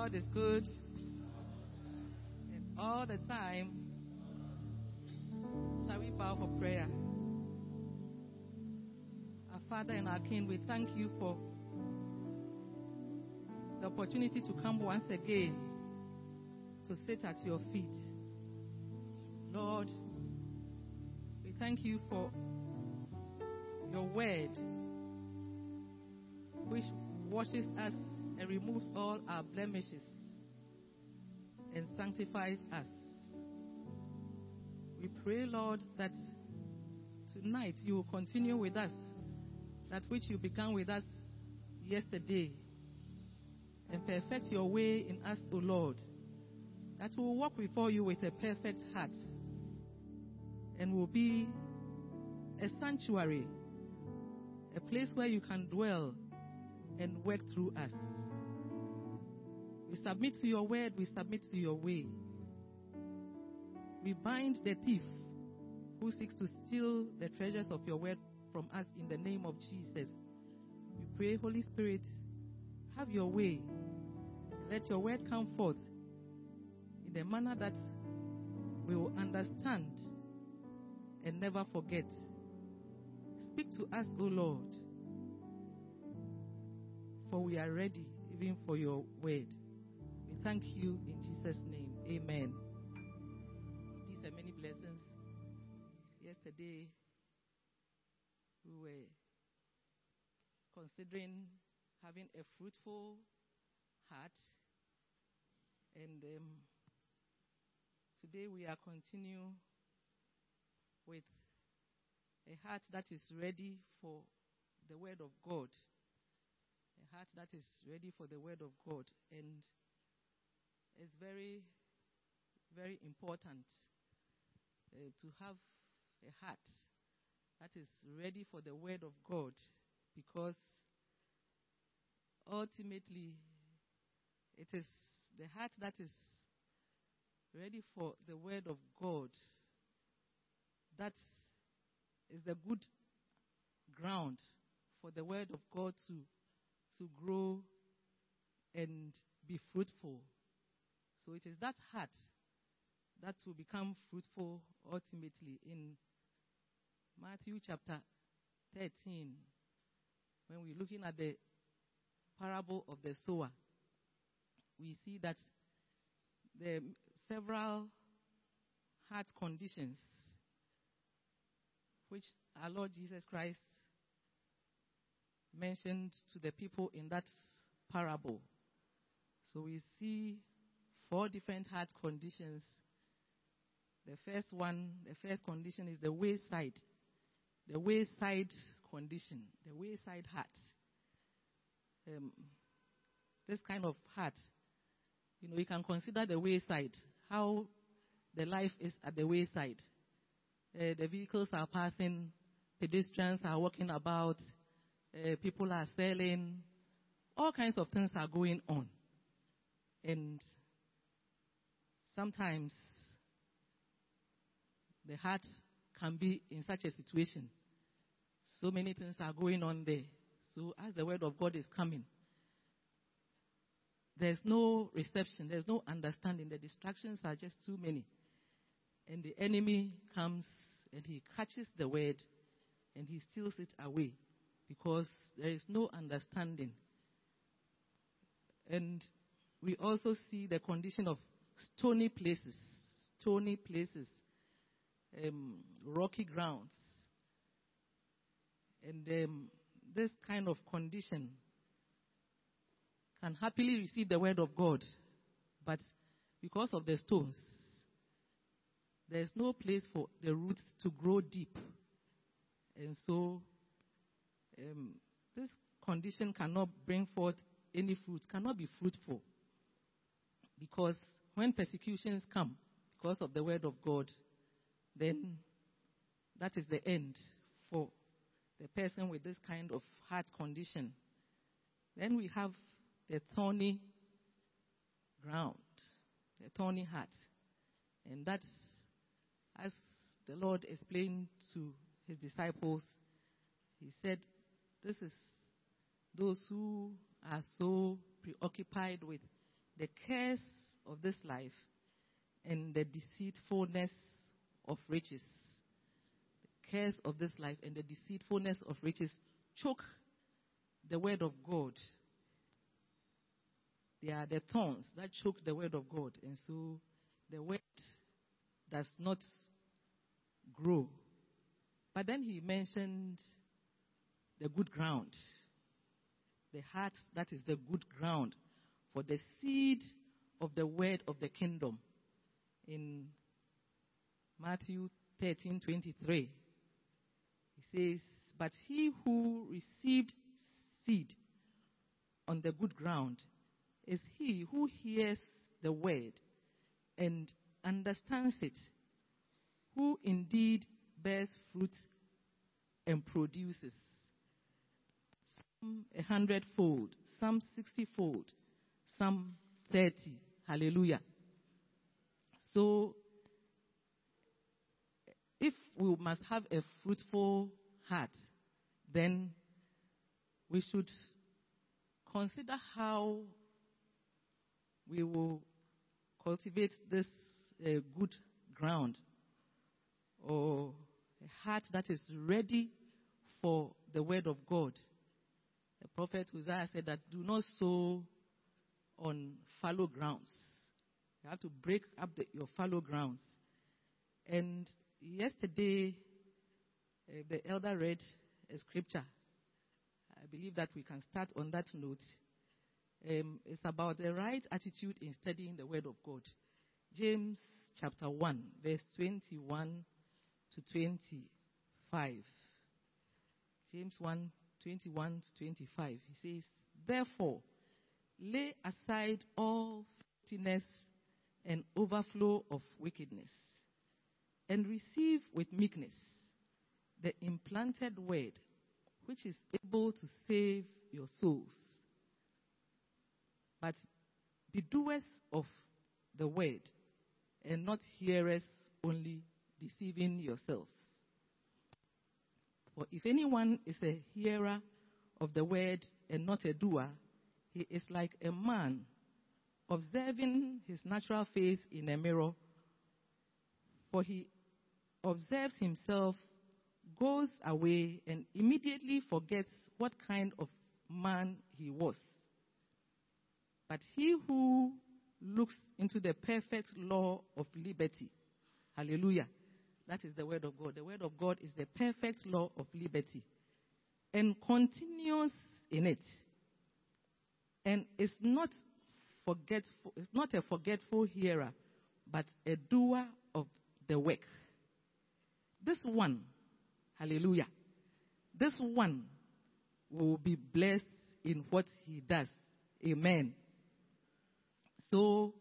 God is good. And all the time, shall we bow for prayer? Our Father and our King, we thank you for the opportunity to come once again to sit at your feet. Lord, we thank you for your word, which washes us and removes all our blemishes and sanctifies us. We pray, Lord, that tonight you will continue with us that which you began with us yesterday and perfect your way in us, O Lord, that we will walk before you with a perfect heart and will be a sanctuary, a place where you can dwell and work through us. We submit to your word, we submit to your way. We bind the thief who seeks to steal the treasures of your word from us in the name of Jesus. We pray, Holy Spirit, have your way. Let your word come forth in a manner that we will understand and never forget. Speak to us, O Lord, for we are ready even for your word. We thank you in Jesus' name. Amen. These are many blessings. Yesterday, we were considering having a fruitful heart, and um, today we are continuing with a heart that is ready for the Word of God. A heart that is ready for the Word of God. And it's very, very important uh, to have a heart that is ready for the Word of God because ultimately it is the heart that is ready for the Word of God that is the good ground for the Word of God to, to grow and be fruitful. So it is that heart that will become fruitful ultimately in Matthew chapter 13, when we're looking at the parable of the sower, we see that there are several heart conditions which our Lord Jesus Christ mentioned to the people in that parable. So we see four different heart conditions. The first one, the first condition is the wayside. The wayside condition, the wayside heart. Um, this kind of heart, you know, you can consider the wayside, how the life is at the wayside. Uh, the vehicles are passing, pedestrians are walking about, uh, people are selling, all kinds of things are going on. And sometimes the heart can be in such a situation. So many things are going on there. So as the word of God is coming, there's no reception, there's no understanding. The distractions are just too many. And the enemy comes and he catches the word and he steals it away because there is no understanding. And we also see the condition of stony places, stony places, um, rocky grounds. And um, this kind of condition can happily receive the word of God, but because of the stones, there's no place for the roots to grow deep. And so, um, this condition cannot bring forth any fruit, cannot be fruitful. Because when persecutions come because of the word of God, then that is the end for the person with this kind of heart condition. Then we have the thorny ground, the thorny heart. And that's, as the Lord explained to his disciples, he said, This is those who are so preoccupied with the curse of this life and the deceitfulness of riches. The curse of this life and the deceitfulness of riches choke the word of God. They are the thorns that choke the word of God. And so the word does not grow. But then he mentioned the good ground. The heart that is the good ground for the seed of the word of the kingdom. In Matthew 13 23, he says, But he who received seed on the good ground is he who hears the word and understands it, who indeed bears fruit and produces some a hundredfold, some sixtyfold, some thirty. Hallelujah. So, if we must have a fruitful heart, then we should consider how we will cultivate this uh, good ground or a heart that is ready for the word of God. The prophet Hosea said that do not sow on fallow grounds. You have to break up the, your fallow grounds. And yesterday, uh, the elder read a scripture. I believe that we can start on that note. Um, it's about the right attitude in studying the Word of God. James chapter 1, verse 21 to 25. James 1, 21 to 25. He says, Therefore, lay aside all filthiness and overflow of wickedness, and receive with meekness the implanted word, which is able to save your souls. But be doers of the word, and not hearers only, deceiving yourselves. For if anyone is a hearer of the word and not a doer, he is like a man observing his natural face in a mirror. For he observes himself, goes away, and immediately forgets what kind of man he was. But he who looks into the perfect law of liberty, hallelujah, that is the word of God. The word of God is the perfect law of liberty and continues in it. And is not forgetful, it's not a forgetful hearer, but a doer of the work. This one, hallelujah, this one will be blessed in what he does. Amen. So,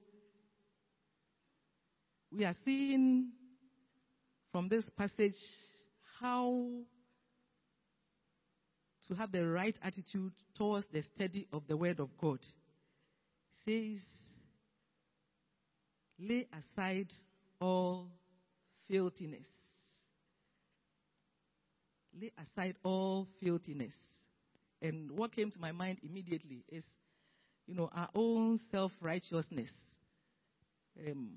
we are seeing from this passage how to have the right attitude towards the study of the Word of God. Says, lay aside all filthiness. Lay aside all filthiness. And what came to my mind immediately is, you know, our own self righteousness um,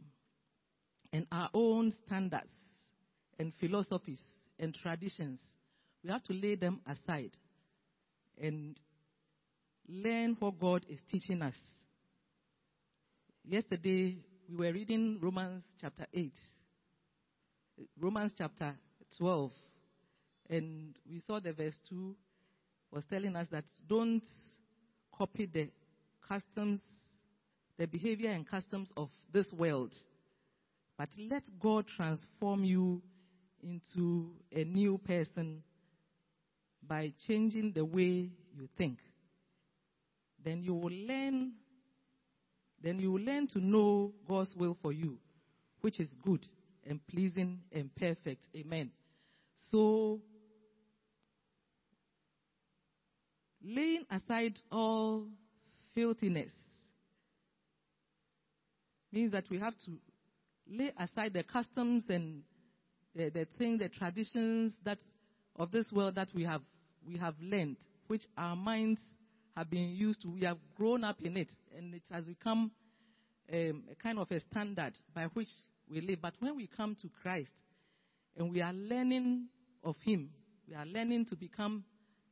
and our own standards and philosophies and traditions. We have to lay them aside and learn what God is teaching us. Yesterday, we were reading Romans chapter 8, Romans chapter 12, and we saw the verse 2 was telling us that don't copy the customs, the behavior and customs of this world, but let God transform you into a new person by changing the way you think. Then you will learn then you will learn to know God's will for you, which is good and pleasing and perfect. Amen. So laying aside all filthiness means that we have to lay aside the customs and the, the things, the traditions that of this world that we have we have learned, which our minds have been used to. We have grown up in it, and it has become um, a kind of a standard by which we live. But when we come to Christ and we are learning of Him, we are learning to become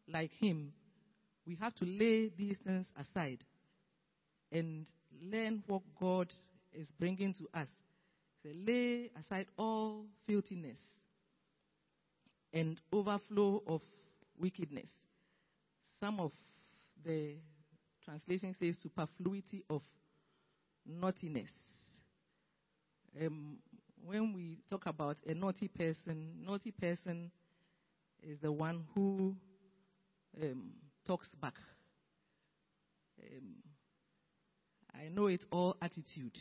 like Him, we have to lay these things aside and learn what God is bringing to us. So lay aside all filthiness and overflow of wickedness. Some of the translation says superfluity of naughtiness. Um, when we talk about a naughty person, naughty person is the one who um, talks back. Um, I know it's all attitude.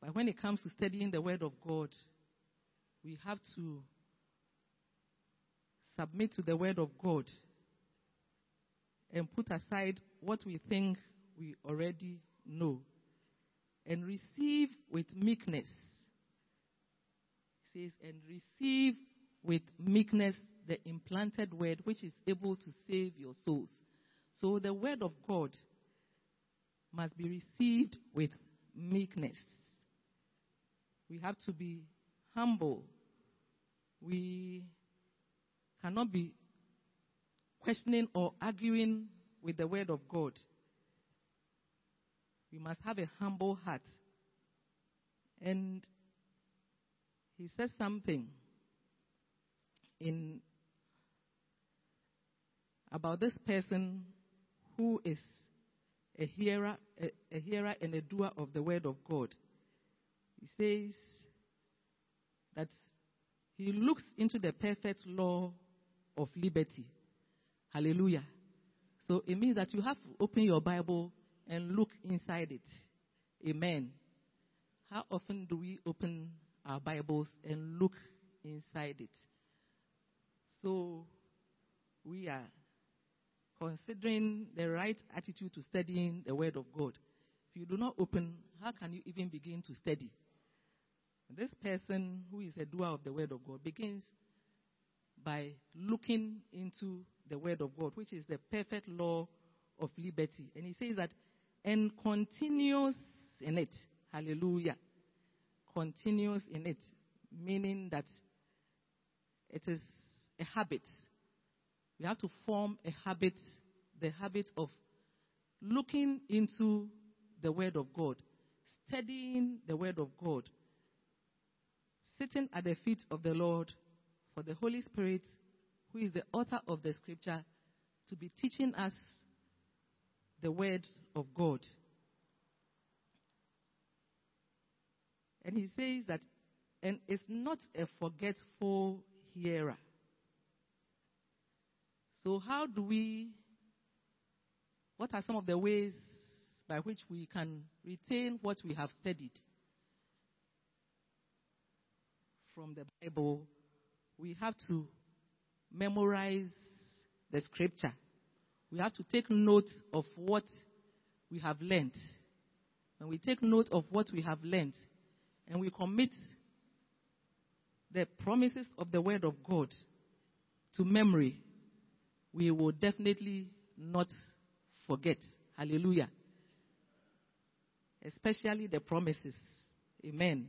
But when it comes to studying the Word of God, we have to submit to the Word of God and put aside what we think we already know and receive with meekness. It says, and receive with meekness the implanted word which is able to save your souls. So the word of God must be received with meekness. We have to be humble. We cannot be questioning or arguing with the word of God. We must have a humble heart. And he says something in about this person who is a hearer, a, a hearer and a doer of the word of God. He says that he looks into the perfect law of liberty. Hallelujah. So it means that you have to open your Bible and look inside it. Amen. How often do we open our Bibles and look inside it? So we are considering the right attitude to studying the Word of God. If you do not open, how can you even begin to study? This person who is a doer of the Word of God begins by looking into the Word of God, which is the perfect law of liberty. And he says that, and continues in it. Hallelujah. Continues in it, meaning that it is a habit. We have to form a habit, the habit of looking into the Word of God, studying the Word of God, sitting at the feet of the Lord for the Holy Spirit, who is the author of the Scripture, to be teaching us the Word of God. And he says that, and is not a forgetful hearer. So, how do we, what are some of the ways by which we can retain what we have studied from the Bible? We have to memorize the scripture. We have to take note of what we have learned. When we take note of what we have learned and we commit the promises of the Word of God to memory, we will definitely not forget. Hallelujah. Especially the promises. Amen.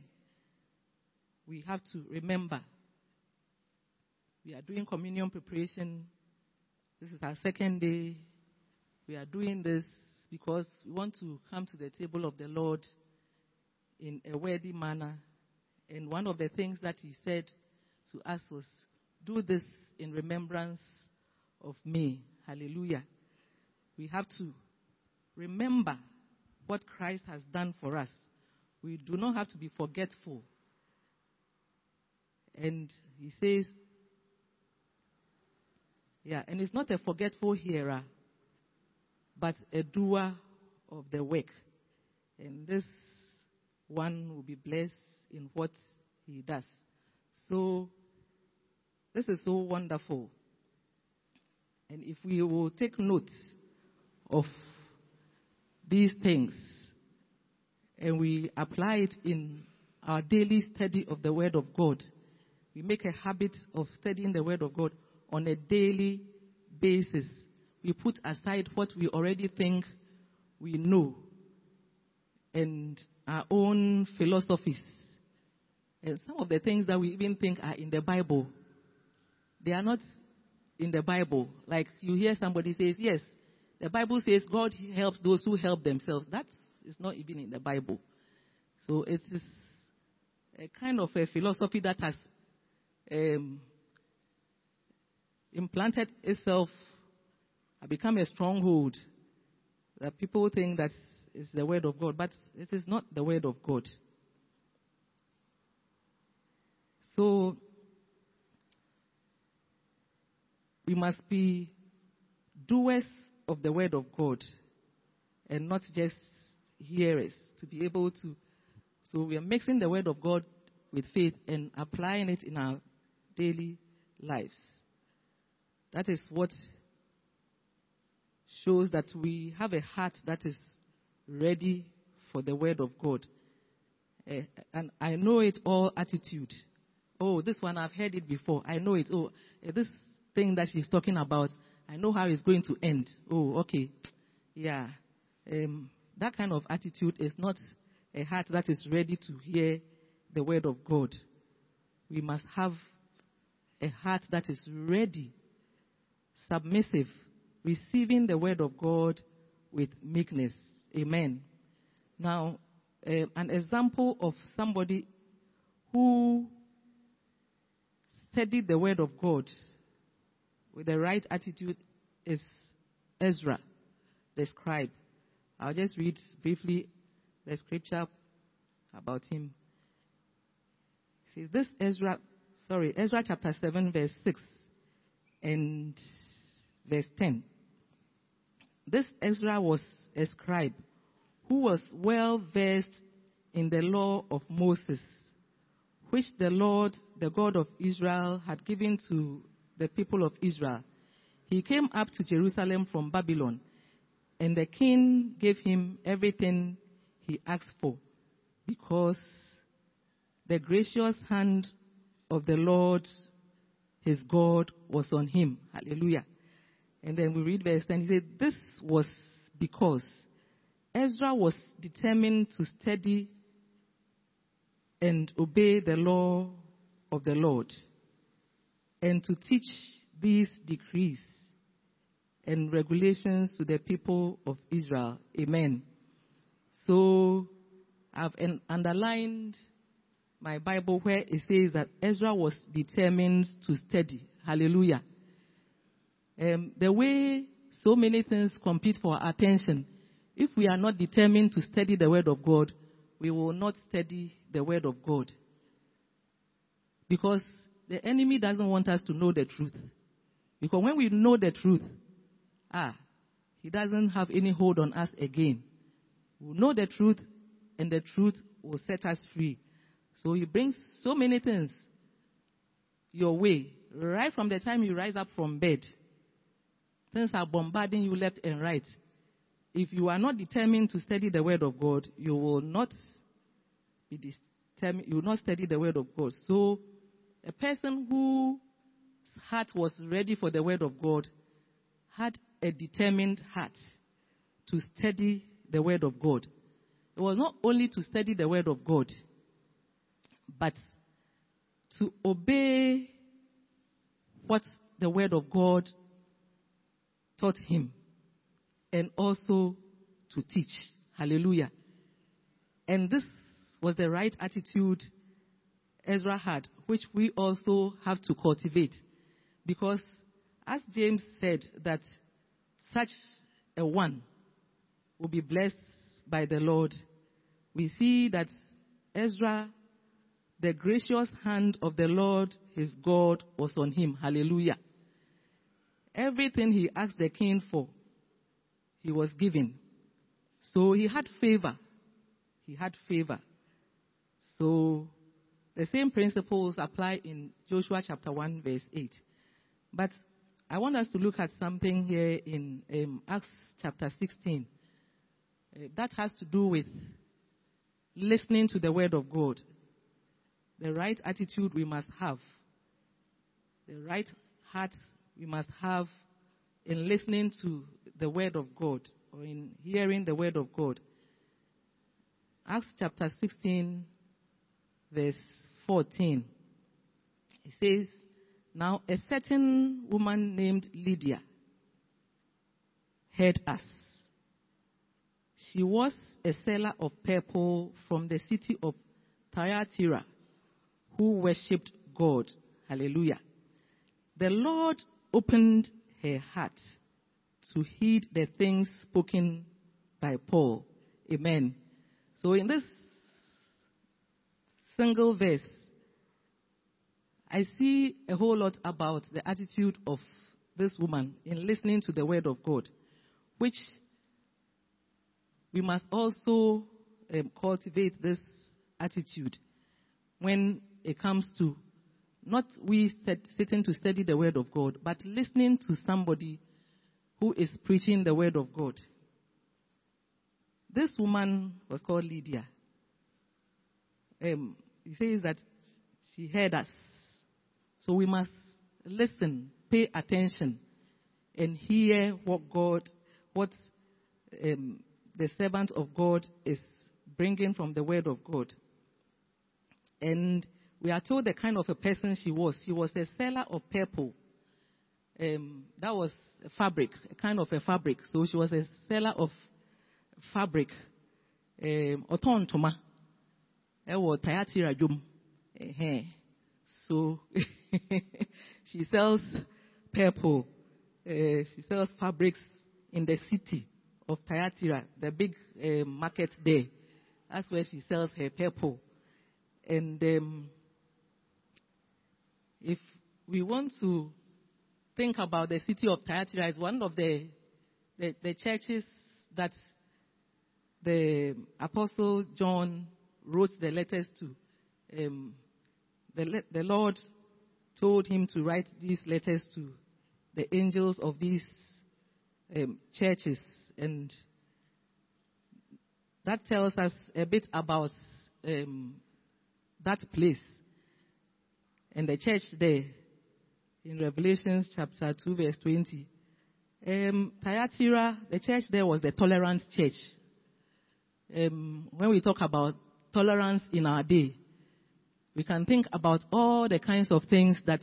We have to remember. We are doing communion preparation. This is our second day. We are doing this because we want to come to the table of the Lord in a worthy manner. And one of the things that he said to us was, Do this in remembrance of me. Hallelujah. We have to remember what Christ has done for us. We do not have to be forgetful. And he says, yeah, and it's not a forgetful hearer, but a doer of the work. And this one will be blessed in what he does. So, this is so wonderful. And if we will take note of these things and we apply it in our daily study of the Word of God, we make a habit of studying the Word of God on a daily basis. We put aside what we already think we know and our own philosophies. And some of the things that we even think are in the Bible, they are not in the Bible. Like you hear somebody says, yes, the Bible says God helps those who help themselves. That is not even in the Bible. So it is a kind of a philosophy that has um, implanted itself, become a stronghold that people think that is the word of God, but it is not the word of God. So we must be doers of the word of God and not just hearers to be able to. So we are mixing the word of God with faith and applying it in our daily lives. That is what shows that we have a heart that is ready for the word of God. Uh, and I know it all attitude. Oh, this one I've heard it before. I know it. Oh, uh, this thing that she's talking about, I know how it's going to end. Oh, okay. Yeah. Um, that kind of attitude is not a heart that is ready to hear the word of God. We must have a heart that is ready, submissive, receiving the word of God with meekness. Amen. Now, uh, an example of somebody who studied the word of God with the right attitude is Ezra, the scribe. I'll just read briefly the scripture about him. See, this Ezra, sorry, Ezra chapter 7, verse 6 and verse 10. This Ezra was a scribe who was well versed in the law of Moses, which the Lord, the God of Israel, had given to the people of Israel. He came up to Jerusalem from Babylon, and the king gave him everything he asked for, because the gracious hand of the Lord, his God, was on him. Hallelujah. And then we read verse 10. He said, This was because Ezra was determined to study and obey the law of the Lord and to teach these decrees and regulations to the people of Israel. Amen. So I've underlined my Bible where it says that Ezra was determined to study. Hallelujah. Um, the way so many things compete for our attention, if we are not determined to study the Word of God, we will not study the Word of God. Because the enemy doesn't want us to know the truth. Because when we know the truth, ah, he doesn't have any hold on us again. We know the truth, and the truth will set us free. So he brings so many things your way, right from the time you rise up from bed. Things are bombarding you left and right. If you are not determined to study the word of God, you will not be determined, you will not study the word of God. So a person whose heart was ready for the word of God had a determined heart to study the word of God. It was not only to study the word of God, but to obey what the word of God taught him and also to teach. Hallelujah. And this was the right attitude Ezra had, which we also have to cultivate. Because, as James said, that such a one will be blessed by the Lord, we see that Ezra, the gracious hand of the Lord, his God, was on him. Hallelujah. Everything he asked the king for, he was given. So he had favor. He had favor. So the same principles apply in Joshua chapter 1, verse 8. But I want us to look at something here in um, Acts chapter 16. Uh, that has to do with listening to the word of God. The right attitude we must have. The right heart we must have in listening to the word of God or in hearing the word of God. Acts chapter 16, verse 14. It says, Now a certain woman named Lydia heard us. She was a seller of purple from the city of Thyatira who worshipped God. Hallelujah. The Lord opened her heart to heed the things spoken by Paul. Amen. So in this single verse, I see a whole lot about the attitude of this woman in listening to the word of God, which we must also um, cultivate this attitude when it comes to not we sitting to study the word of God, but listening to somebody who is preaching the word of God. This woman was called Lydia. Um, he says that she heard us. So we must listen, pay attention, and hear what God, what um, the servant of God is bringing from the word of God. And we are told the kind of a person she was. She was a seller of purple. Um, that was a fabric, a kind of a fabric. So she was a seller of fabric. Um. Ewo tayatira jum. So she sells purple. Uh, she sells fabrics in the city of Thyatira, the big uh, market there. That's where she sells her purple. And um, if we want to think about the city of Thyatira, it's one of the, the, the churches that the Apostle John wrote the letters to. Um, the, the Lord told him to write these letters to the angels of these um, churches, and that tells us a bit about um, that place and the church there in Revelation chapter 2, verse 20. Um, Thyatira, the church there was the tolerant church. Um, when we talk about tolerance in our day, we can think about all the kinds of things that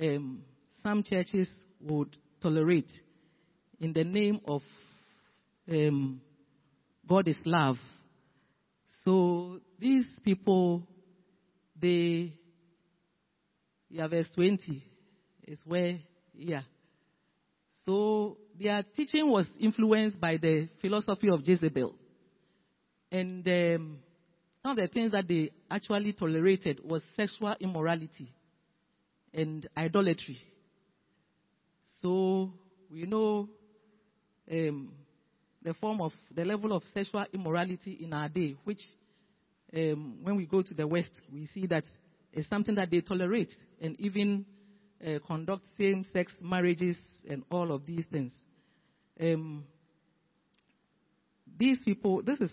um, some churches would tolerate in the name of um, God is love. So these people, they, yeah, verse 20 is where, yeah. So their teaching was influenced by the philosophy of Jezebel. And um, some of the things that they actually tolerated was sexual immorality and idolatry. So we know um, the form of the level of sexual immorality in our day, which um, when we go to the West, we see that it's something that they tolerate and even uh, conduct same-sex marriages and all of these things. Um, these people, this is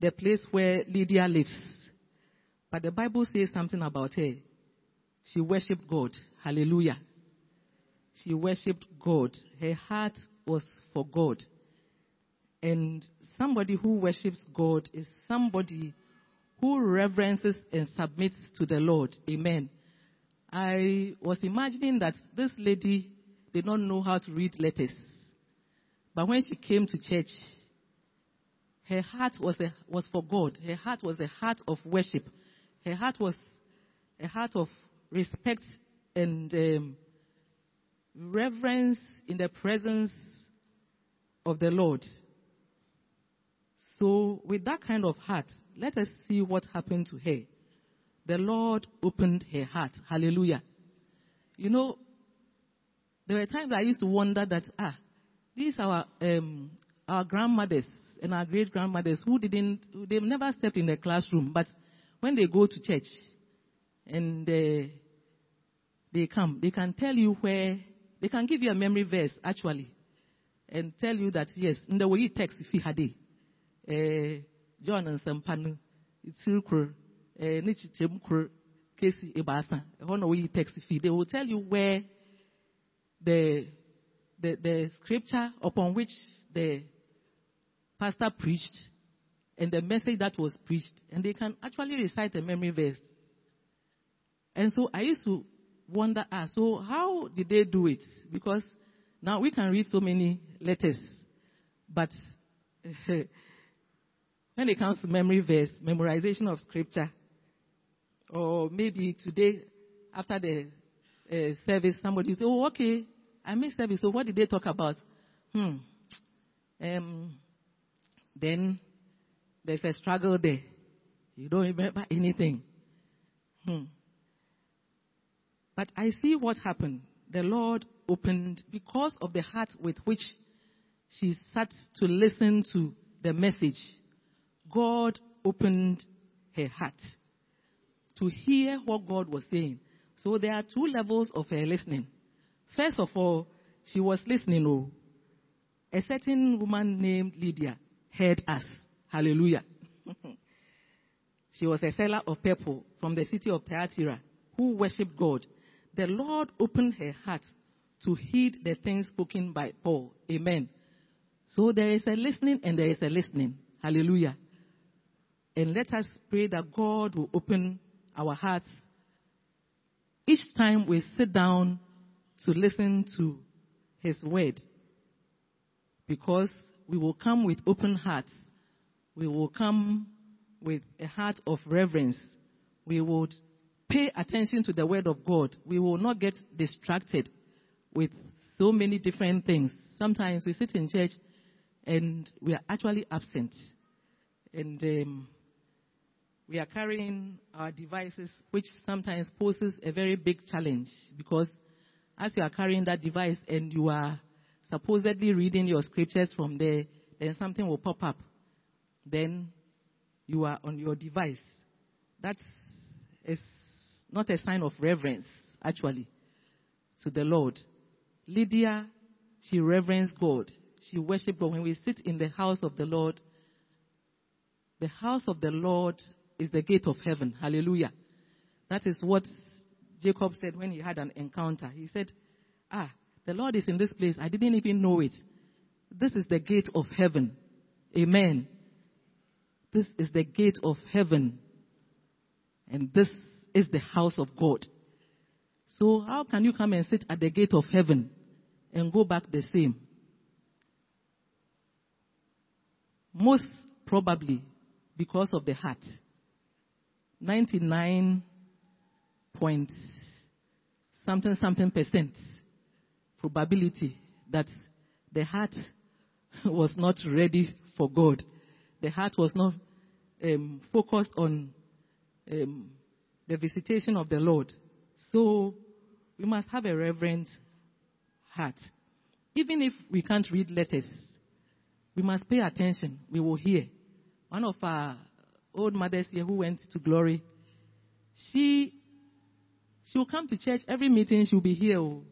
the place where Lydia lives. But the Bible says something about her. She worshipped God. Hallelujah. She worshipped God. Her heart was for God. And somebody who worships God is somebody who reverences and submits to the Lord. Amen. I was imagining that this lady did not know how to read letters. But when she came to church, her heart was, a, was for God. Her heart was a heart of worship. Her heart was a heart of respect and um, reverence in the presence of the Lord. So, with that kind of heart, let us see what happened to her. The Lord opened her heart. Hallelujah. You know, there were times I used to wonder that, ah, these are um, our grandmothers and our great grandmothers who didn't, they've never stepped in the classroom, but when they go to church and uh, they come, they can tell you where, they can give you a memory verse actually, and tell you that yes, in the way text if you had John it's kuro, nichichem kuro, kesi hono way text if they will tell you where the, the, the scripture upon which the pastor preached and the message that was preached, and they can actually recite a memory verse. And so I used to wonder, ah, so how did they do it? Because now we can read so many letters, but when it comes to memory verse, memorization of scripture, or maybe today after the uh, service, somebody say, "Oh, okay, I missed service. So what did they talk about?" Hmm. Um. Then there's a struggle there. You don't remember anything. Hmm. But I see what happened. The Lord opened because of the heart with which she sat to listen to the message. God opened her heart to hear what God was saying. So there are two levels of her listening. First of all, she was listening. Oh, a certain woman named Lydia heard us. Hallelujah. she was a seller of purple from the city of Thyatira who worshipped God. The Lord opened her heart to heed the things spoken by Paul. Amen. So there is a listening and there is a listening. Hallelujah. And let us pray that God will open our hearts each time we sit down to listen to His word. Because we will come with open hearts. We will come with a heart of reverence. We would pay attention to the word of God. We will not get distracted with so many different things. Sometimes we sit in church and we are actually absent. And um, we are carrying our devices, which sometimes poses a very big challenge because as you are carrying that device and you are supposedly reading your scriptures from there, then something will pop up. Then you are on your device. That is not a sign of reverence, actually, to the Lord. Lydia, she reverenced God. She worshiped God. When we sit in the house of the Lord, the house of the Lord is the gate of heaven. Hallelujah. That is what Jacob said when he had an encounter. He said, Ah, the Lord is in this place. I didn't even know it. This is the gate of heaven. Amen. This is the gate of heaven. And this is the house of God. So, how can you come and sit at the gate of heaven and go back the same? Most probably because of the heart. 99 point something something percent probability that the heart was not ready for God. The heart was not um, focused on um, the visitation of the Lord. So we must have a reverent heart. Even if we can't read letters, we must pay attention. We will hear. One of our old mothers here who went to glory, she she will come to church every meeting. She'll be here, oh.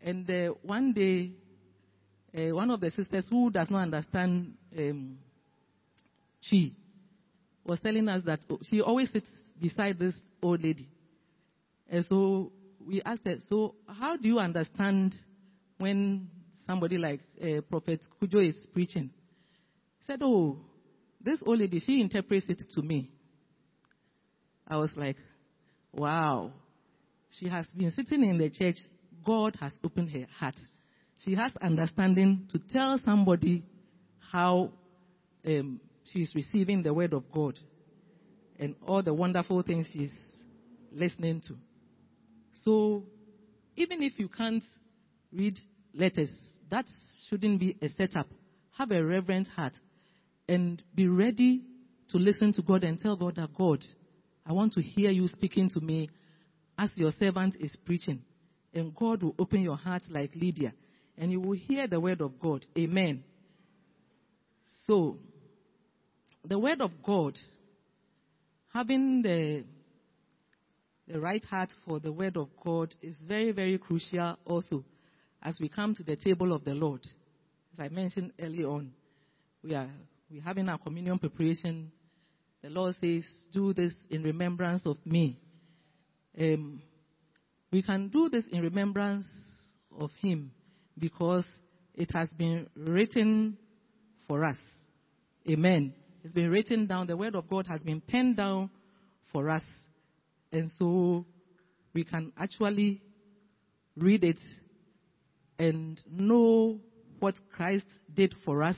and uh, one day, uh, one of the sisters who does not understand um, she was telling us that oh, she always sits beside this old lady, and so we asked her, "So how do you understand when somebody like uh, Prophet Kujo is preaching?" said, "Oh, this old lady, she interprets it to me. I was like, wow. She has been sitting in the church. God has opened her heart. She has understanding to tell somebody how um, is receiving the word of God and all the wonderful things she's listening to. So, even if you can't read letters, that shouldn't be a setup. Have a reverent heart and be ready to listen to God and tell God that God, I want to hear you speaking to me as your servant is preaching. And God will open your heart like Lydia, and you will hear the word of God. Amen. So, the word of God, having the, the right heart for the word of God is very, very crucial also as we come to the table of the Lord. As I mentioned early on, we are we're having our communion preparation. The Lord says, Do this in remembrance of me. Um, we can do this in remembrance of Him because it has been written for us. Amen. It's been written down. The word of God has been penned down for us. And so we can actually read it and know what Christ did for us.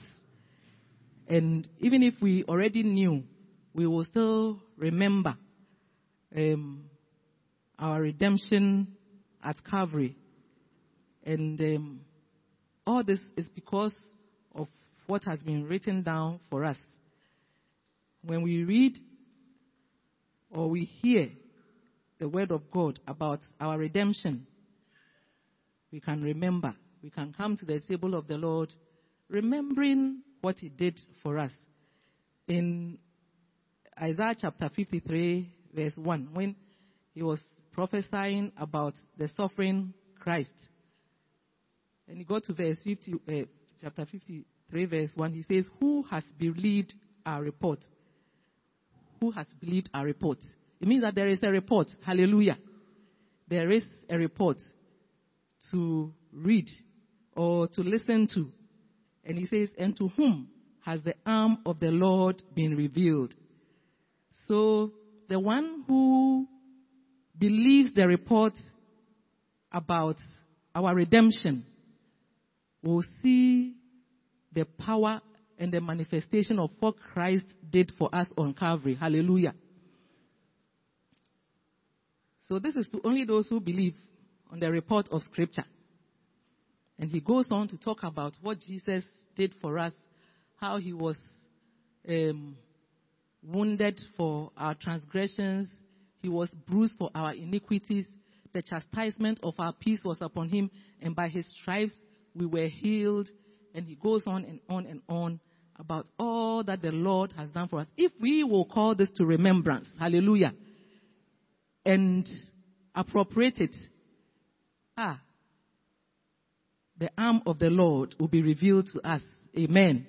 And even if we already knew, we will still remember um, our redemption at Calvary. And um, all this is because of what has been written down for us. When we read or we hear the word of God about our redemption, we can remember. We can come to the table of the Lord remembering what He did for us. In Isaiah chapter 53, verse 1, when He was prophesying about the suffering Christ, and he got to verse 50, uh, chapter 53, verse 1, he says, Who has believed our report? Who has believed our report? It means that there is a report. Hallelujah. There is a report to read or to listen to. And he says, And to whom has the arm of the Lord been revealed? So the one who believes the report about our redemption will see the power and the manifestation of what Christ did for us on Calvary. Hallelujah. So this is to only those who believe on the report of Scripture. And he goes on to talk about what Jesus did for us, how he was um, wounded for our transgressions, he was bruised for our iniquities, the chastisement of our peace was upon him, and by his stripes we were healed. And he goes on and on and on about all that the Lord has done for us. If we will call this to remembrance, hallelujah, and appropriate it, ah, the arm of the Lord will be revealed to us. Amen.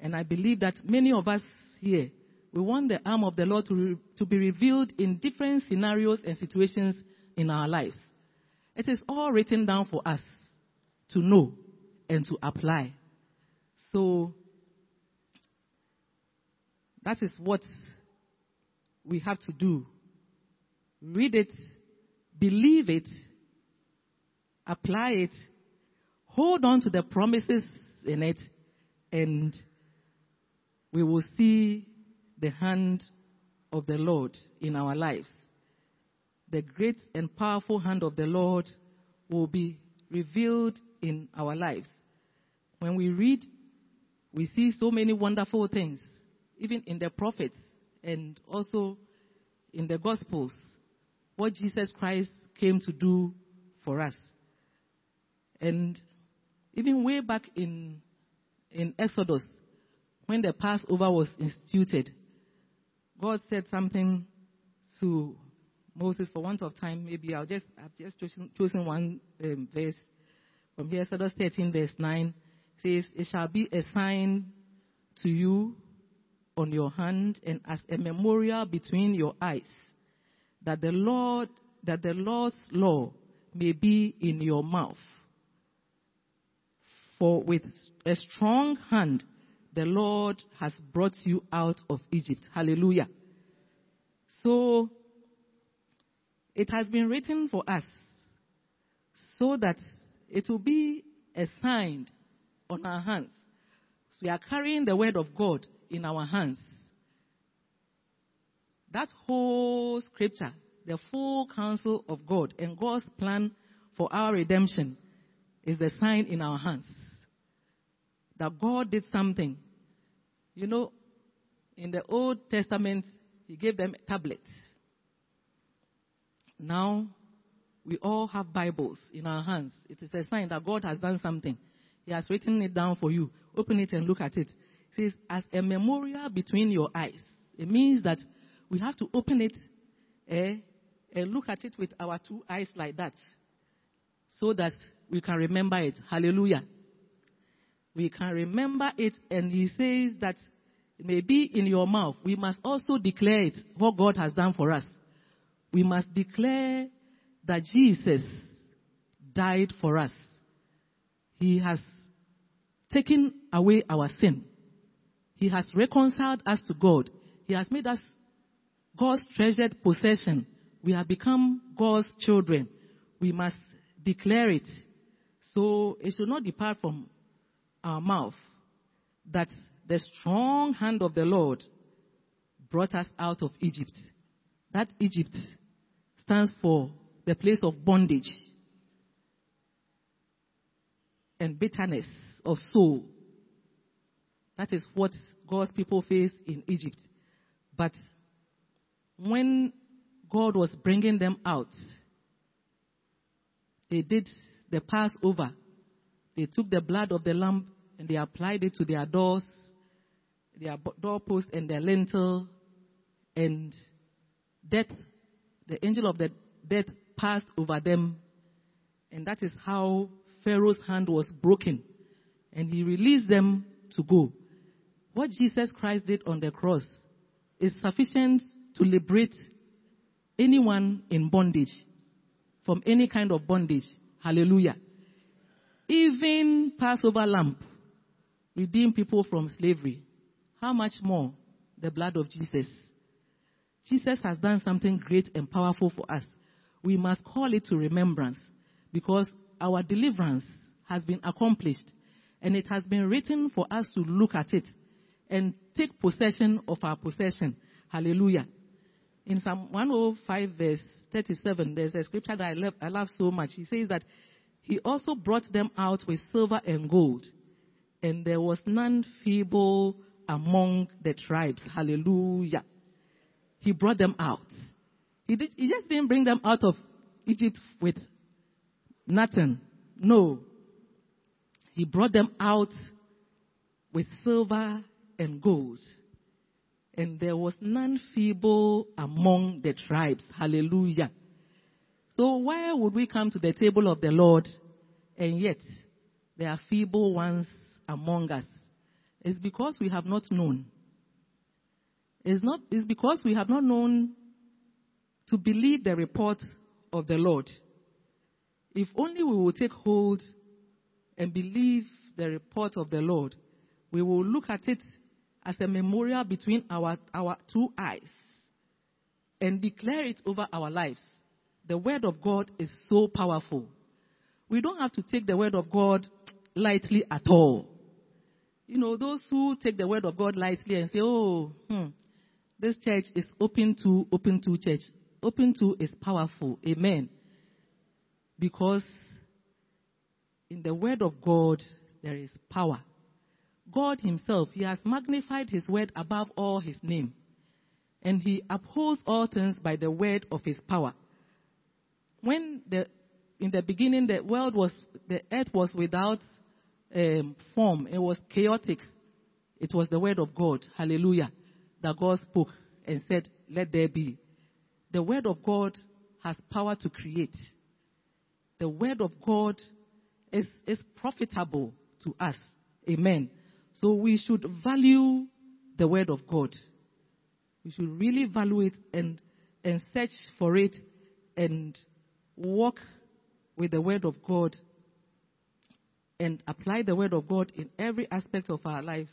And I believe that many of us here, we want the arm of the Lord to, re- to be revealed in different scenarios and situations in our lives. It is all written down for us to know and to apply. So, that is what we have to do. Read it, believe it, apply it, hold on to the promises in it, and we will see the hand of the Lord in our lives. The great and powerful hand of the Lord will be revealed in our lives. When we read, we see so many wonderful things, even in the prophets and also in the Gospels, what Jesus Christ came to do for us. And even way back in, in Exodus, when the Passover was instituted, God said something to Moses for want of time. Maybe I'll just, I've just chosen, chosen one um, verse from here, Exodus 13, verse 9 says, It shall be a sign to you on your hand and as a memorial between your eyes, that the Lord, that the Lord's law may be in your mouth. For with a strong hand the Lord has brought you out of Egypt. Hallelujah. So it has been written for us so that it will be a sign on our hands. So we are carrying the word of God in our hands. That whole scripture, the full counsel of God and God's plan for our redemption is the sign in our hands. That God did something. You know, in the Old Testament, He gave them tablets. Now, we all have Bibles in our hands. It is a sign that God has done something. He has written it down for you. Open it and look at it. It says, as a memorial between your eyes. It means that we have to open it eh, and look at it with our two eyes like that so that we can remember it. Hallelujah. We can remember it, and he says that it may be in your mouth. We must also declare it, what God has done for us. We must declare that Jesus died for us. He has taken away our sin. He has reconciled us to God. He has made us God's treasured possession. We have become God's children. We must declare it. So it should not depart from our mouth that the strong hand of the Lord brought us out of Egypt. That Egypt stands for the place of bondage and bitterness of soul. That is what God's people faced in Egypt. But when God was bringing them out, they did the Passover. They took the blood of the lamb and they applied it to their doors, their doorpost and their lintel, and death, the angel of the death passed over them. And that is how Pharaoh's hand was broken. And he released them to go. What Jesus Christ did on the cross is sufficient to liberate anyone in bondage from any kind of bondage. Hallelujah. Even Passover lamb redeemed people from slavery. How much more the blood of Jesus? Jesus has done something great and powerful for us. We must call it to remembrance because our deliverance has been accomplished and it has been written for us to look at it and take possession of our possession. Hallelujah. In Psalm 105, verse 37, there's a scripture that I love, I love so much. He says that he also brought them out with silver and gold, and there was none feeble among the tribes. Hallelujah. He brought them out. He, did, he just didn't bring them out of Egypt with nothing. No. He brought them out with silver and gold. And there was none feeble among the tribes. Hallelujah. So why would we come to the table of the Lord and yet there are feeble ones among us? It's because we have not known. It's not, it's because we have not known to believe the report of the Lord. If only we will take hold and believe the report of the Lord, we will look at it as a memorial between our, our two eyes and declare it over our lives. The Word of God is so powerful. We don't have to take the Word of God lightly at all. You know, those who take the Word of God lightly and say, oh, hmm, this church is open to, open to church. Open to is powerful. Amen. Because in the Word of God, there is power. God Himself, He has magnified His word above all His name. And He upholds all things by the word of His power. When the, in the beginning the world was, the earth was without um, form, it was chaotic. It was the word of God, hallelujah, that God spoke and said, let there be. The word of God has power to create. The word of God is, is profitable to us. Amen. So we should value the word of God. We should really value it and, and search for it and walk with the word of God and apply the word of God in every aspect of our lives.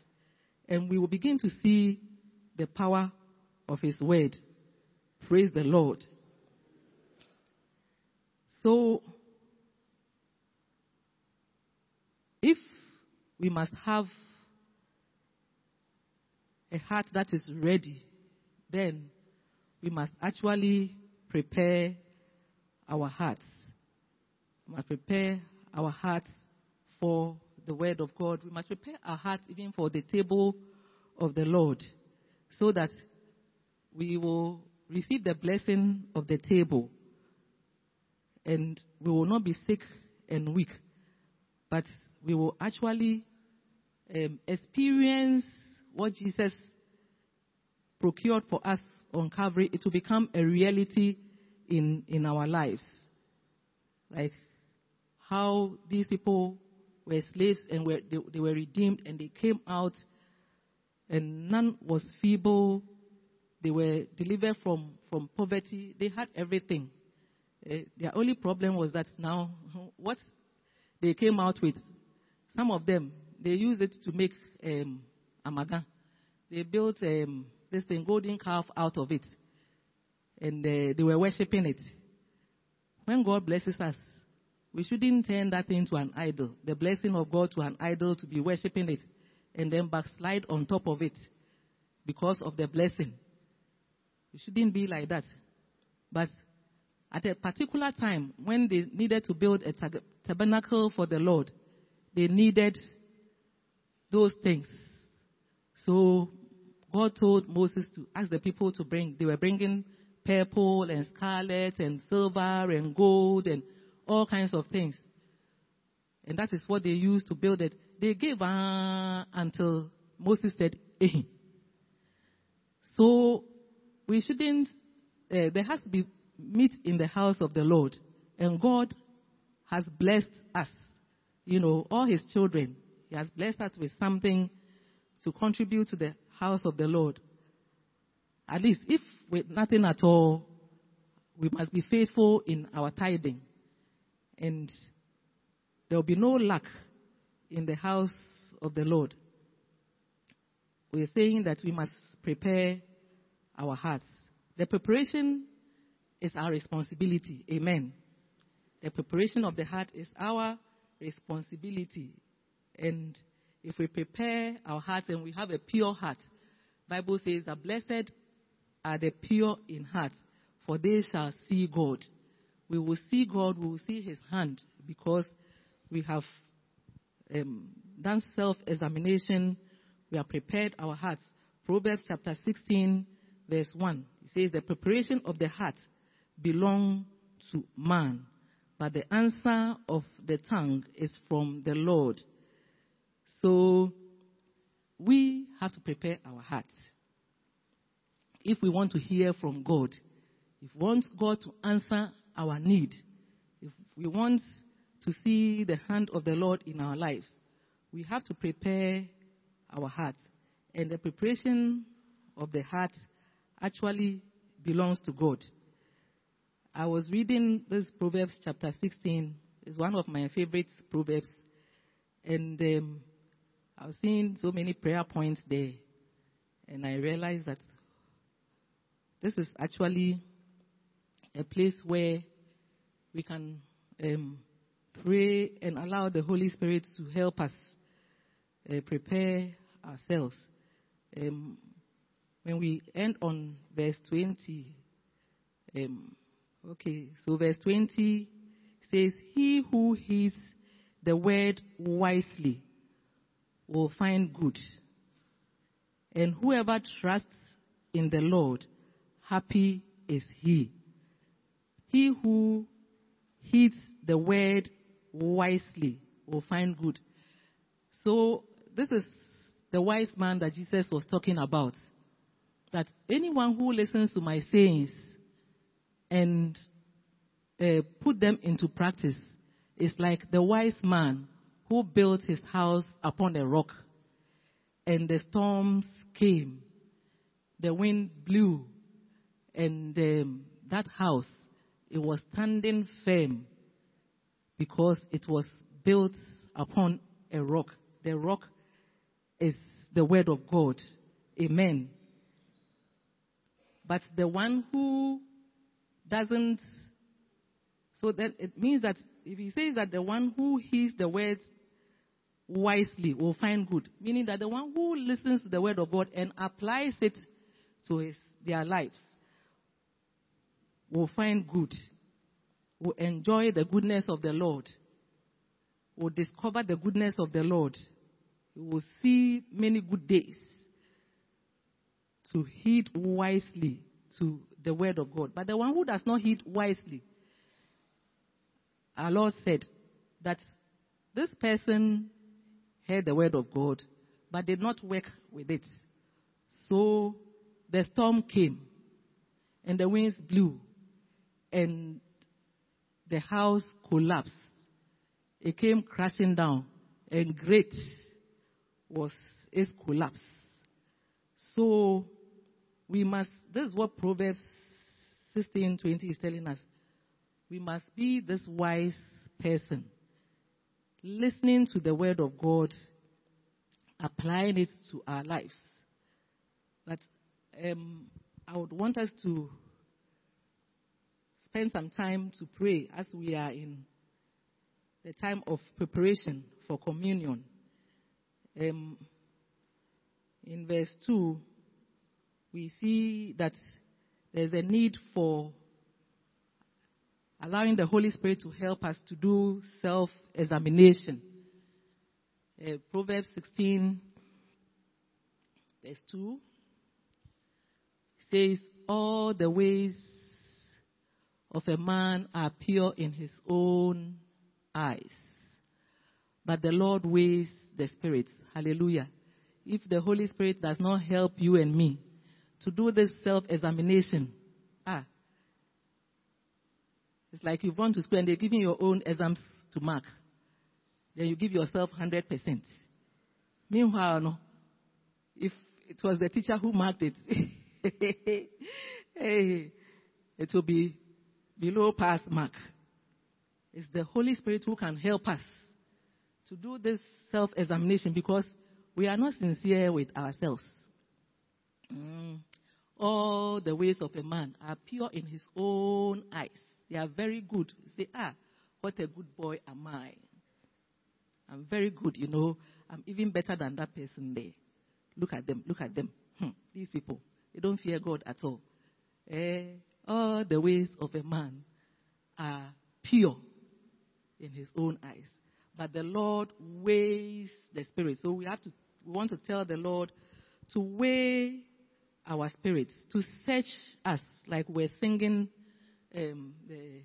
And we will begin to see the power of his word. Praise the Lord. So, if we must have a heart that is ready, then we must actually prepare our hearts. We must prepare our hearts for the word of God. We must prepare our hearts even for the table of the Lord so that we will receive the blessing of the table and we will not be sick and weak, but we will actually um, experience what Jesus procured for us on Calvary, it will become a reality in, in our lives. Like how these people were slaves and were, they, they were redeemed and they came out and none was feeble. They were delivered from, from poverty. They had everything. Uh, their only problem was that now what they came out with, some of them, they used it to make um, amaga. they built um, this thing, golden calf out of it. And uh, they were worshipping it. When God blesses us, we shouldn't turn that into an idol, the blessing of God to an idol to be worshipping it, and then backslide on top of it because of the blessing. We shouldn't be like that. But at a particular time, when they needed to build a tabernacle for the Lord, they needed those things. So God told Moses to ask the people to bring, they were bringing purple and scarlet and silver and gold and all kinds of things. And that is what they used to build it. They gave uh, until Moses said, eh. So we shouldn't, uh, there has to be meat in the house of the Lord. And God has blessed us, you know, all his children. He has blessed us with something to contribute to the house of the Lord. At least, if with nothing at all, we must be faithful in our tithing. And there will be no lack in the house of the Lord. We are saying that we must prepare our hearts. The preparation is our responsibility. Amen. The preparation of the heart is our responsibility. And if we prepare our hearts and we have a pure heart, Bible says that blessed are the pure in heart, for they shall see God. We will see God, we will see His hand, because we have um, done self-examination. We have prepared our hearts. Proverbs chapter 16, verse 1. It says, "The preparation of the heart belongs to man, but the answer of the tongue is from the Lord." So we have to prepare our hearts. If we want to hear from God, if we want God to answer our need, if we want to see the hand of the Lord in our lives, we have to prepare our hearts. And the preparation of the heart actually belongs to God. I was reading this Proverbs chapter 16. It's one of my favorite Proverbs. And um, I was seeing so many prayer points there, and I realized that this is actually a place where we can um, pray and allow the Holy Spirit to help us uh, prepare ourselves. Um, when we end on verse 20, um, okay, so verse 20 says, He who heeds the word wisely will find good. And whoever trusts in the Lord, happy is he. He who heeds the word wisely will find good. So, this is the wise man that Jesus was talking about. That anyone who listens to my sayings and uh, put them into practice is like the wise man who built his house upon a rock. And the storms came, the wind blew, and um, that house, it was standing firm because it was built upon a rock. The rock is the word of God. Amen. But the one who doesn't, so that it means that if he says that the one who hears the words wisely will find good. Meaning that the one who listens to the word of God and applies it to his, their lives will find good, will enjoy the goodness of the Lord, will discover the goodness of the Lord, will see many good days to heed wisely to the word of God. But the one who does not heed wisely, our Lord said that this person heard the word of God, but did not work with it. So the storm came, and the winds blew, and the house collapsed. It came crashing down, and great was its collapse. So we must, this is what Proverbs 16:20 is telling us. We must be this wise person listening to the word of God, applying it to our lives. But um, I would want us to spend some time to pray as we are in the time of preparation for communion. Um, in verse 2, we see that there's a need for allowing the Holy Spirit to help us to do self examination. Uh, Proverbs 16, verse 2 says, All the ways of a man are pure in his own eyes, but the Lord weighs the spirits. Hallelujah. If the Holy Spirit does not help you and me to do this self examination, ah, it's like you've gone to school and they're giving your own exams to mark. Then you give yourself 100%. Meanwhile, no, if it was the teacher who marked it, hey, it will be below pass mark. It's the Holy Spirit who can help us to do this self examination because we are not sincere with ourselves. Mm. All the ways of a man are pure in his own eyes. They are very good. You say, ah, what a good boy am I. I'm very good, you know. I'm even better than that person there. Look at them, look at them. Hmm, these people, they don't fear God at all. Eh, all the ways of a man are pure in his own eyes. But the Lord weighs the spirit. So we have to, we want to tell the Lord to weigh our spirits, to search us, like we're singing, um, the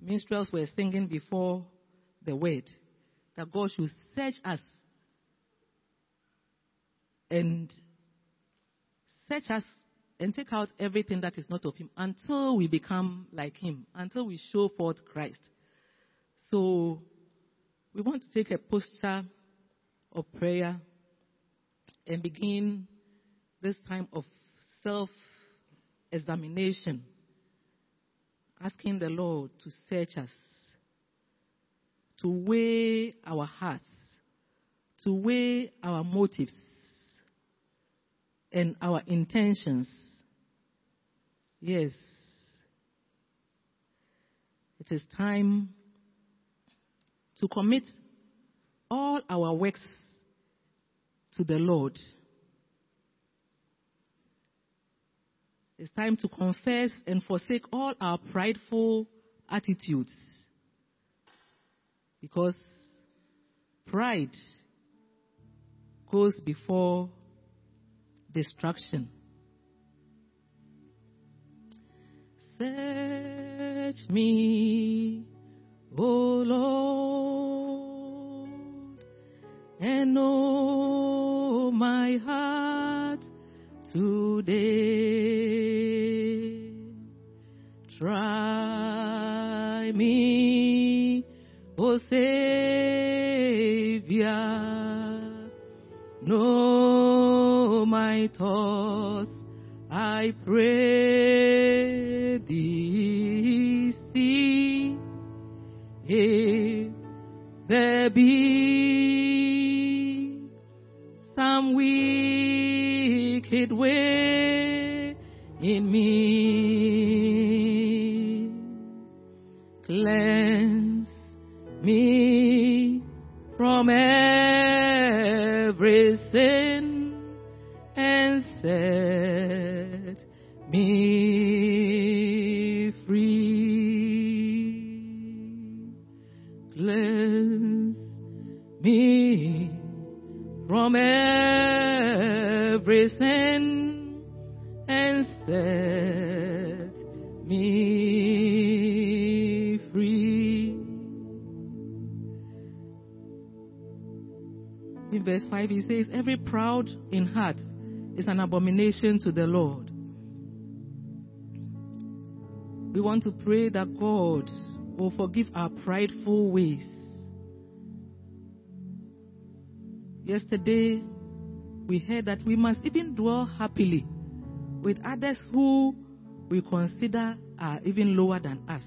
minstrels were singing before the word, that God should search us and search us and take out everything that is not of Him until we become like Him, until we show forth Christ. So, we want to take a posture of prayer and begin this time of self examination, asking the Lord to search us, to weigh our hearts, to weigh our motives and our intentions. Yes. It is time to commit all our works to the Lord. It's time to confess and forsake all our prideful attitudes. Because pride goes before destruction. Search me, O Lord, and know my heart today. Try me, O Savior, know my thoughts, I pray thee, see if there be some wicked way in me. He says, Every proud in heart is an abomination to the Lord. We want to pray that God will forgive our prideful ways. Yesterday, we heard that we must even dwell happily with others who we consider are even lower than us.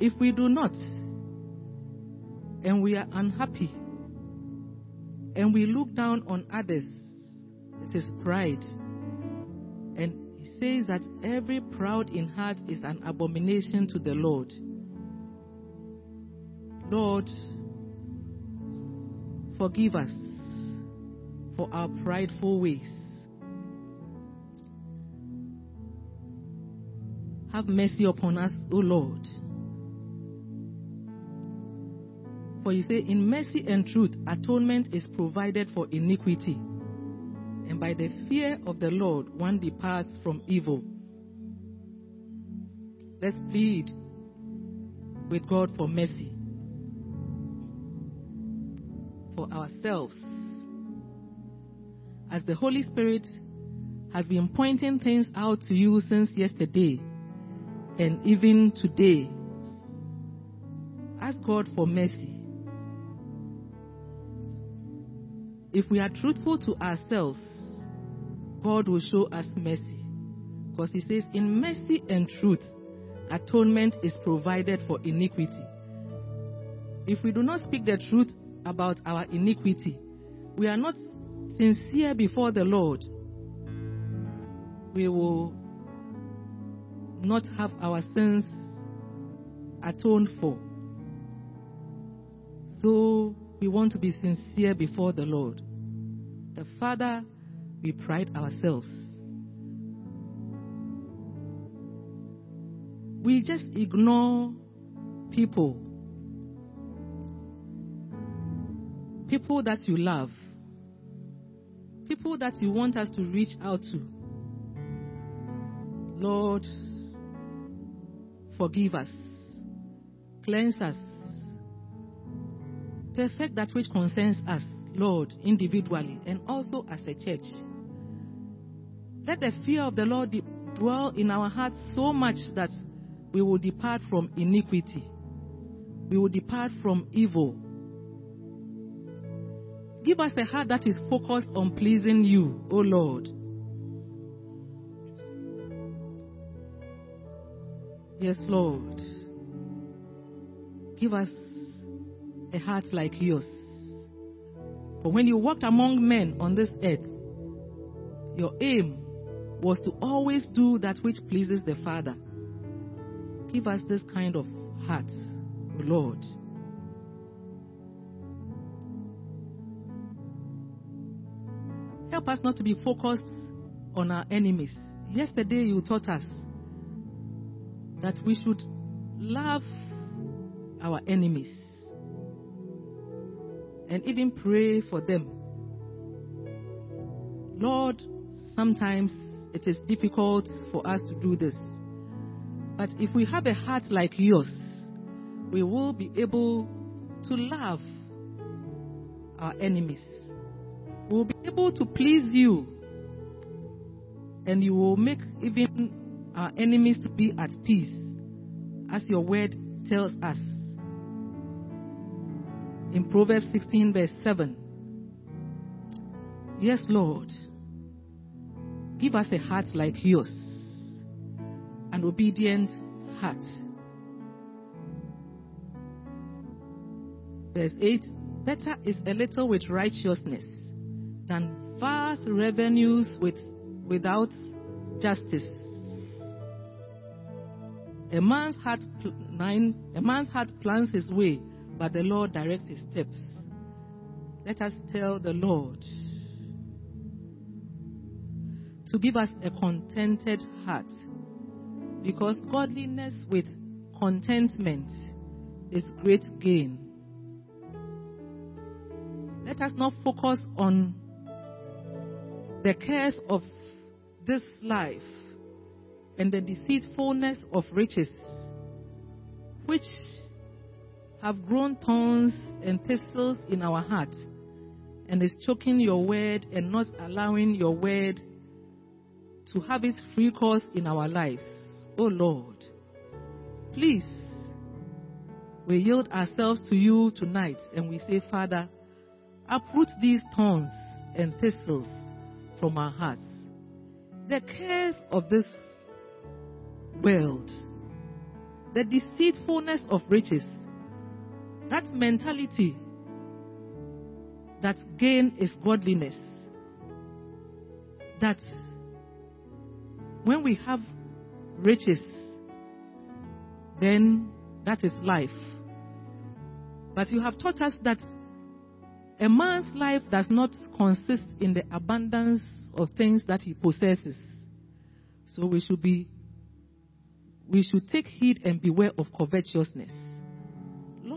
If we do not, and we are unhappy and we look down on others, it is pride. And he says that every proud in heart is an abomination to the Lord. Lord, forgive us for our prideful ways. Have mercy upon us, O Lord. For you say, In mercy and truth, atonement is provided for iniquity. And by the fear of the Lord, one departs from evil. Let's plead with God for mercy for ourselves. As the Holy Spirit has been pointing things out to you since yesterday and even today, ask God for mercy. If we are truthful to ourselves, God will show us mercy. Because He says, In mercy and truth, atonement is provided for iniquity. If we do not speak the truth about our iniquity, we are not sincere before the Lord, we will not have our sins atoned for. So we want to be sincere before the Lord. The Father, we pride ourselves. We just ignore people. People that you love. People that you want us to reach out to. Lord, forgive us. Cleanse us. Perfect that which concerns us, Lord, individually and also as a church. Let the fear of the Lord dwell in our hearts so much that we will depart from iniquity. We will depart from evil. Give us a heart that is focused on pleasing you, O Lord. Yes, Lord. Give us a heart like yours. For when you walked among men on this earth, your aim was to always do that which pleases the Father. Give us this kind of heart, Lord. Help us not to be focused on our enemies. Yesterday, you taught us that we should love our enemies and even pray for them. Lord, sometimes it is difficult for us to do this. But if we have a heart like yours, we will be able to love our enemies. We will be able to please you. And you will make even our enemies to be at peace, as your word tells us in Proverbs 16, verse 7. Yes, Lord. Give us a heart like yours, an obedient heart. Verse 8 Better is a little with righteousness than vast revenues with, without justice. A man's heart nine, a man's heart plans his way, but the Lord directs his steps. Let us tell the Lord to give us a contented heart, because godliness with contentment is great gain. Let us not focus on the cares of this life and the deceitfulness of riches, which have grown thorns and thistles in our hearts and is choking your word and not allowing your word to have its free course in our lives. Oh Lord, please, we yield ourselves to you tonight and we say, Father, uproot these thorns and thistles from our hearts. The cares of this world, the deceitfulness of riches, that mentality that gain is godliness. That when we have riches, then that is life. But you have taught us that a man's life does not consist in the abundance of things that he possesses. So we should be we should take heed and beware of covetousness.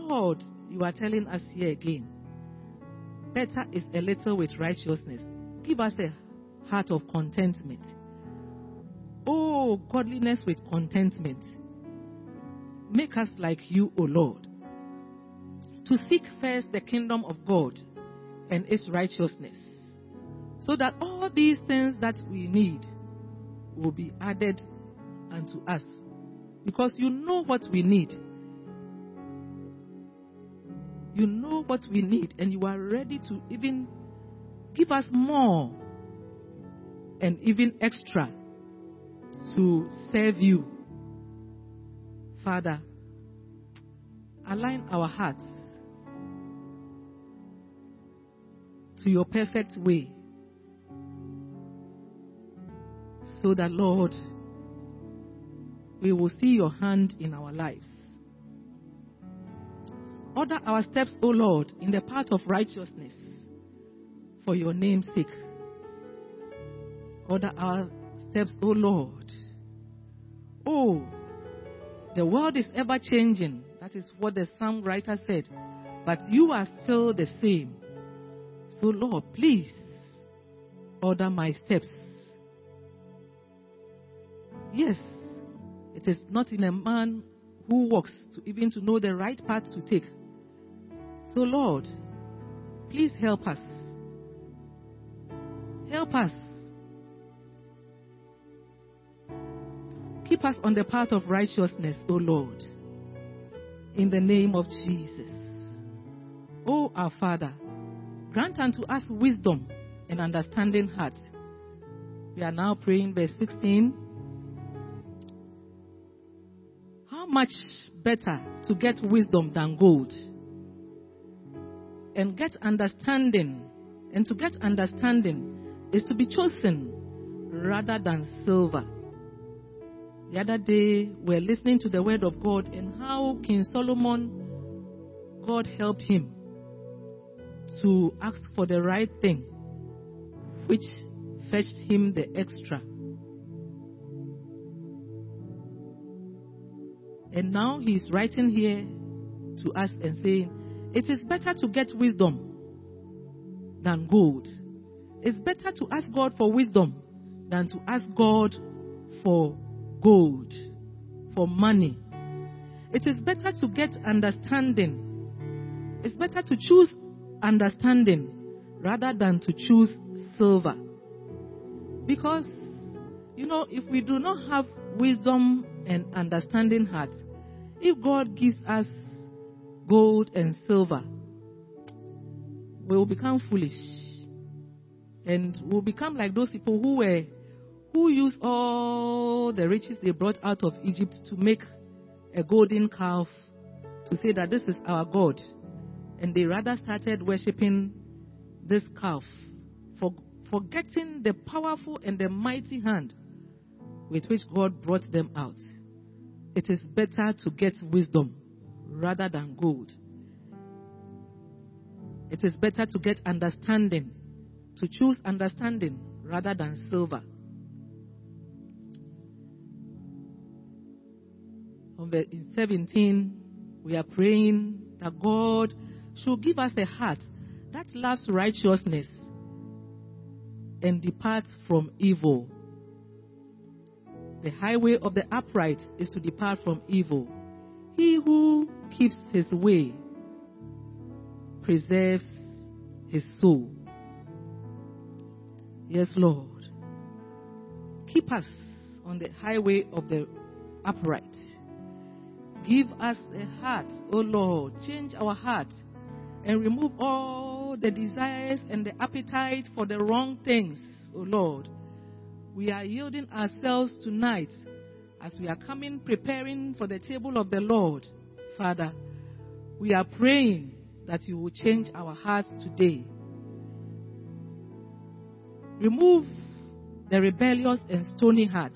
Lord, you are telling us here again. Better is a little with righteousness. Give us a heart of contentment. Oh, godliness with contentment. Make us like you, O Lord. To seek first the kingdom of God and its righteousness, so that all these things that we need will be added unto us. Because you know what we need. You know what we need, and you are ready to even give us more and even extra to serve you. Father, align our hearts to your perfect way so that, Lord, we will see your hand in our lives. Order our steps, O Lord, in the path of righteousness for your name's sake. Order our steps, O Lord. Oh, the world is ever changing. That is what the psalm writer said. But you are still the same. So, Lord, please order my steps. Yes, it is not in a man who walks to even to know the right path to take. So, Lord, please help us. Help us. Keep us on the path of righteousness, O Lord. In the name of Jesus. O our Father, grant unto us wisdom and understanding heart. We are now praying verse 16. How much better to get wisdom than gold? And get understanding. And to get understanding is to be chosen rather than silver. The other day, we are listening to the word of God and how King Solomon, God helped him to ask for the right thing, which fetched him the extra. And now he's writing here to us and saying, It is better to get wisdom than gold. It's better to ask God for wisdom than to ask God for gold, for money. It is better to get understanding. It's better to choose understanding rather than to choose silver. Because, you know, if we do not have wisdom and understanding heart, if God gives us gold and silver, we will become foolish. And we'll become like those people who were who used all the riches they brought out of Egypt to make a golden calf to say that this is our God. And they rather started worshipping this calf, for, forgetting the powerful and the mighty hand with which God brought them out. It is better to get wisdom rather than gold. It is better to get understanding, to choose understanding rather than silver. in 17, we are praying that God should give us a heart that loves righteousness and departs from evil. The highway of the upright is to depart from evil. He who keeps his way preserves his soul. Yes, Lord. Keep us on the highway of the upright. Give us a heart, O oh Lord. Change our heart and remove all the desires and the appetite for the wrong things, O oh Lord. We are yielding ourselves tonight as we are coming preparing for the table of the Lord. Father, we are praying that you will change our hearts today Remove the rebellious and stony heart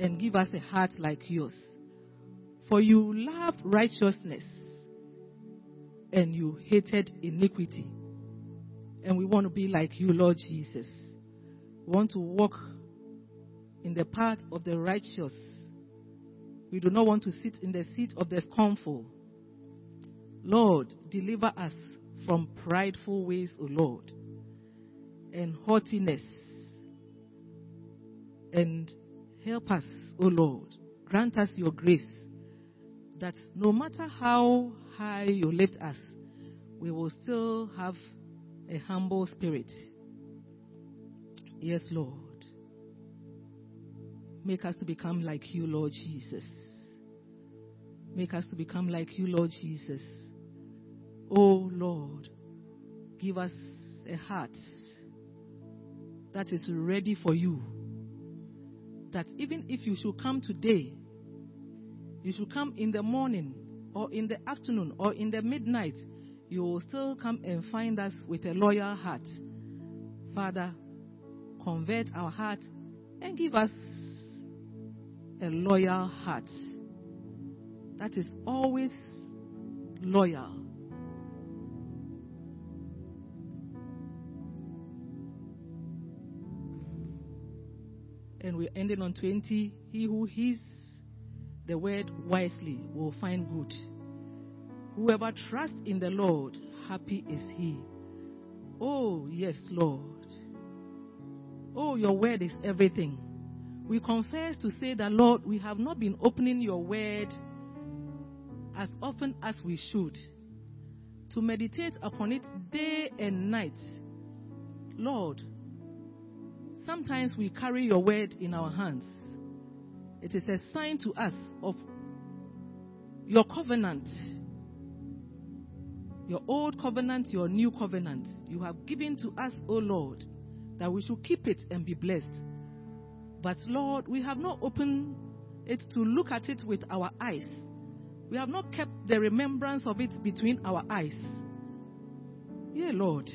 and give us a heart like yours. For you loved righteousness and you hated iniquity. And we want to be like you, Lord Jesus. We want to walk in the path of the righteous. We do not want to sit in the seat of the scornful. Lord, deliver us from prideful ways, O Lord, and haughtiness. And help us, O Lord. Grant us your grace that no matter how high you lift us, we will still have a humble spirit. Yes, Lord. Make us to become like you, Lord Jesus. Make us to become like you, Lord Jesus. Oh, Lord, give us a heart that is ready for you. That even if you should come today, you should come in the morning or in the afternoon or in the midnight, you will still come and find us with a loyal heart. Father, convert our heart and give us a loyal heart that is always loyal. And we're ending on 20. He who hears the word wisely will find good. Whoever trusts in the Lord, happy is he. Oh, yes, Lord. Oh, your word is everything. We confess to say that, Lord, we have not been opening your word as often as we should, to meditate upon it day and night. Lord, sometimes we carry your word in our hands. It is a sign to us of your covenant, your old covenant, your new covenant. You have given to us, O Lord, that we should keep it and be blessed. But Lord, we have not opened it to look at it with our eyes. We have not kept the remembrance of it between our eyes. Yeah, Lord.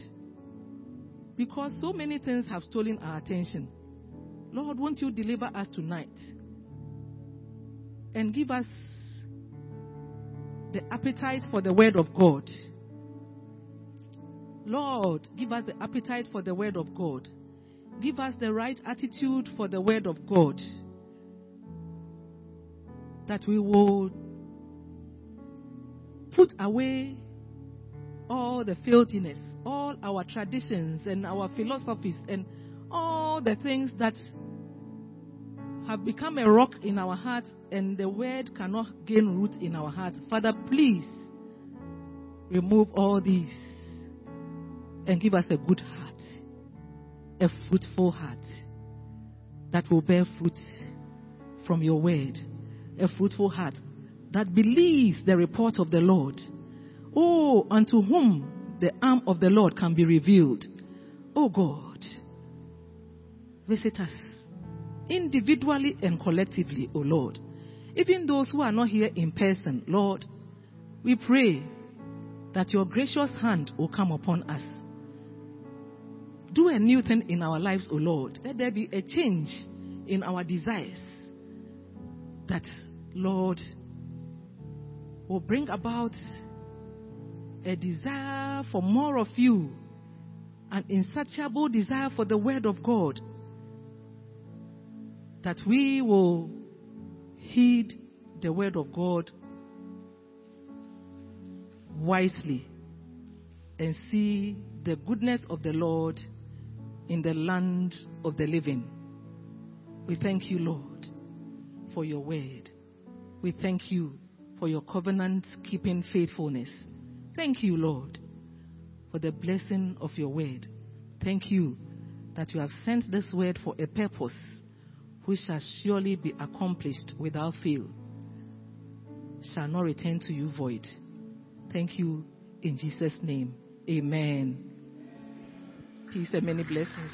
Because so many things have stolen our attention. Lord, won't you deliver us tonight? And give us the appetite for the word of God. Lord, give us the appetite for the word of God. Give us the right attitude for the word of God. That we will put away all the filthiness, all our traditions and our philosophies and all the things that have become a rock in our heart and the word cannot gain root in our heart. Father, please remove all these and give us a good heart, a fruitful heart that will bear fruit from your word, a fruitful heart that believes the report of the Lord. Oh, unto whom the arm of the Lord can be revealed. Oh God, visit us individually and collectively, oh Lord. Even those who are not here in person, Lord, we pray that your gracious hand will come upon us. Do a new thing in our lives, O Lord. Let there be a change in our desires. That, Lord, will bring about a desire for more of you, an insatiable desire for the Word of God, that we will heed the Word of God wisely and see the goodness of the Lord in the land of the living. We thank you, Lord, for your word. We thank you for your covenant keeping faithfulness. Thank you, Lord, for the blessing of your word. Thank you that you have sent this word for a purpose which shall surely be accomplished without fail, shall not return to you void. Thank you in Jesus' name. Amen. Peace and many blessings.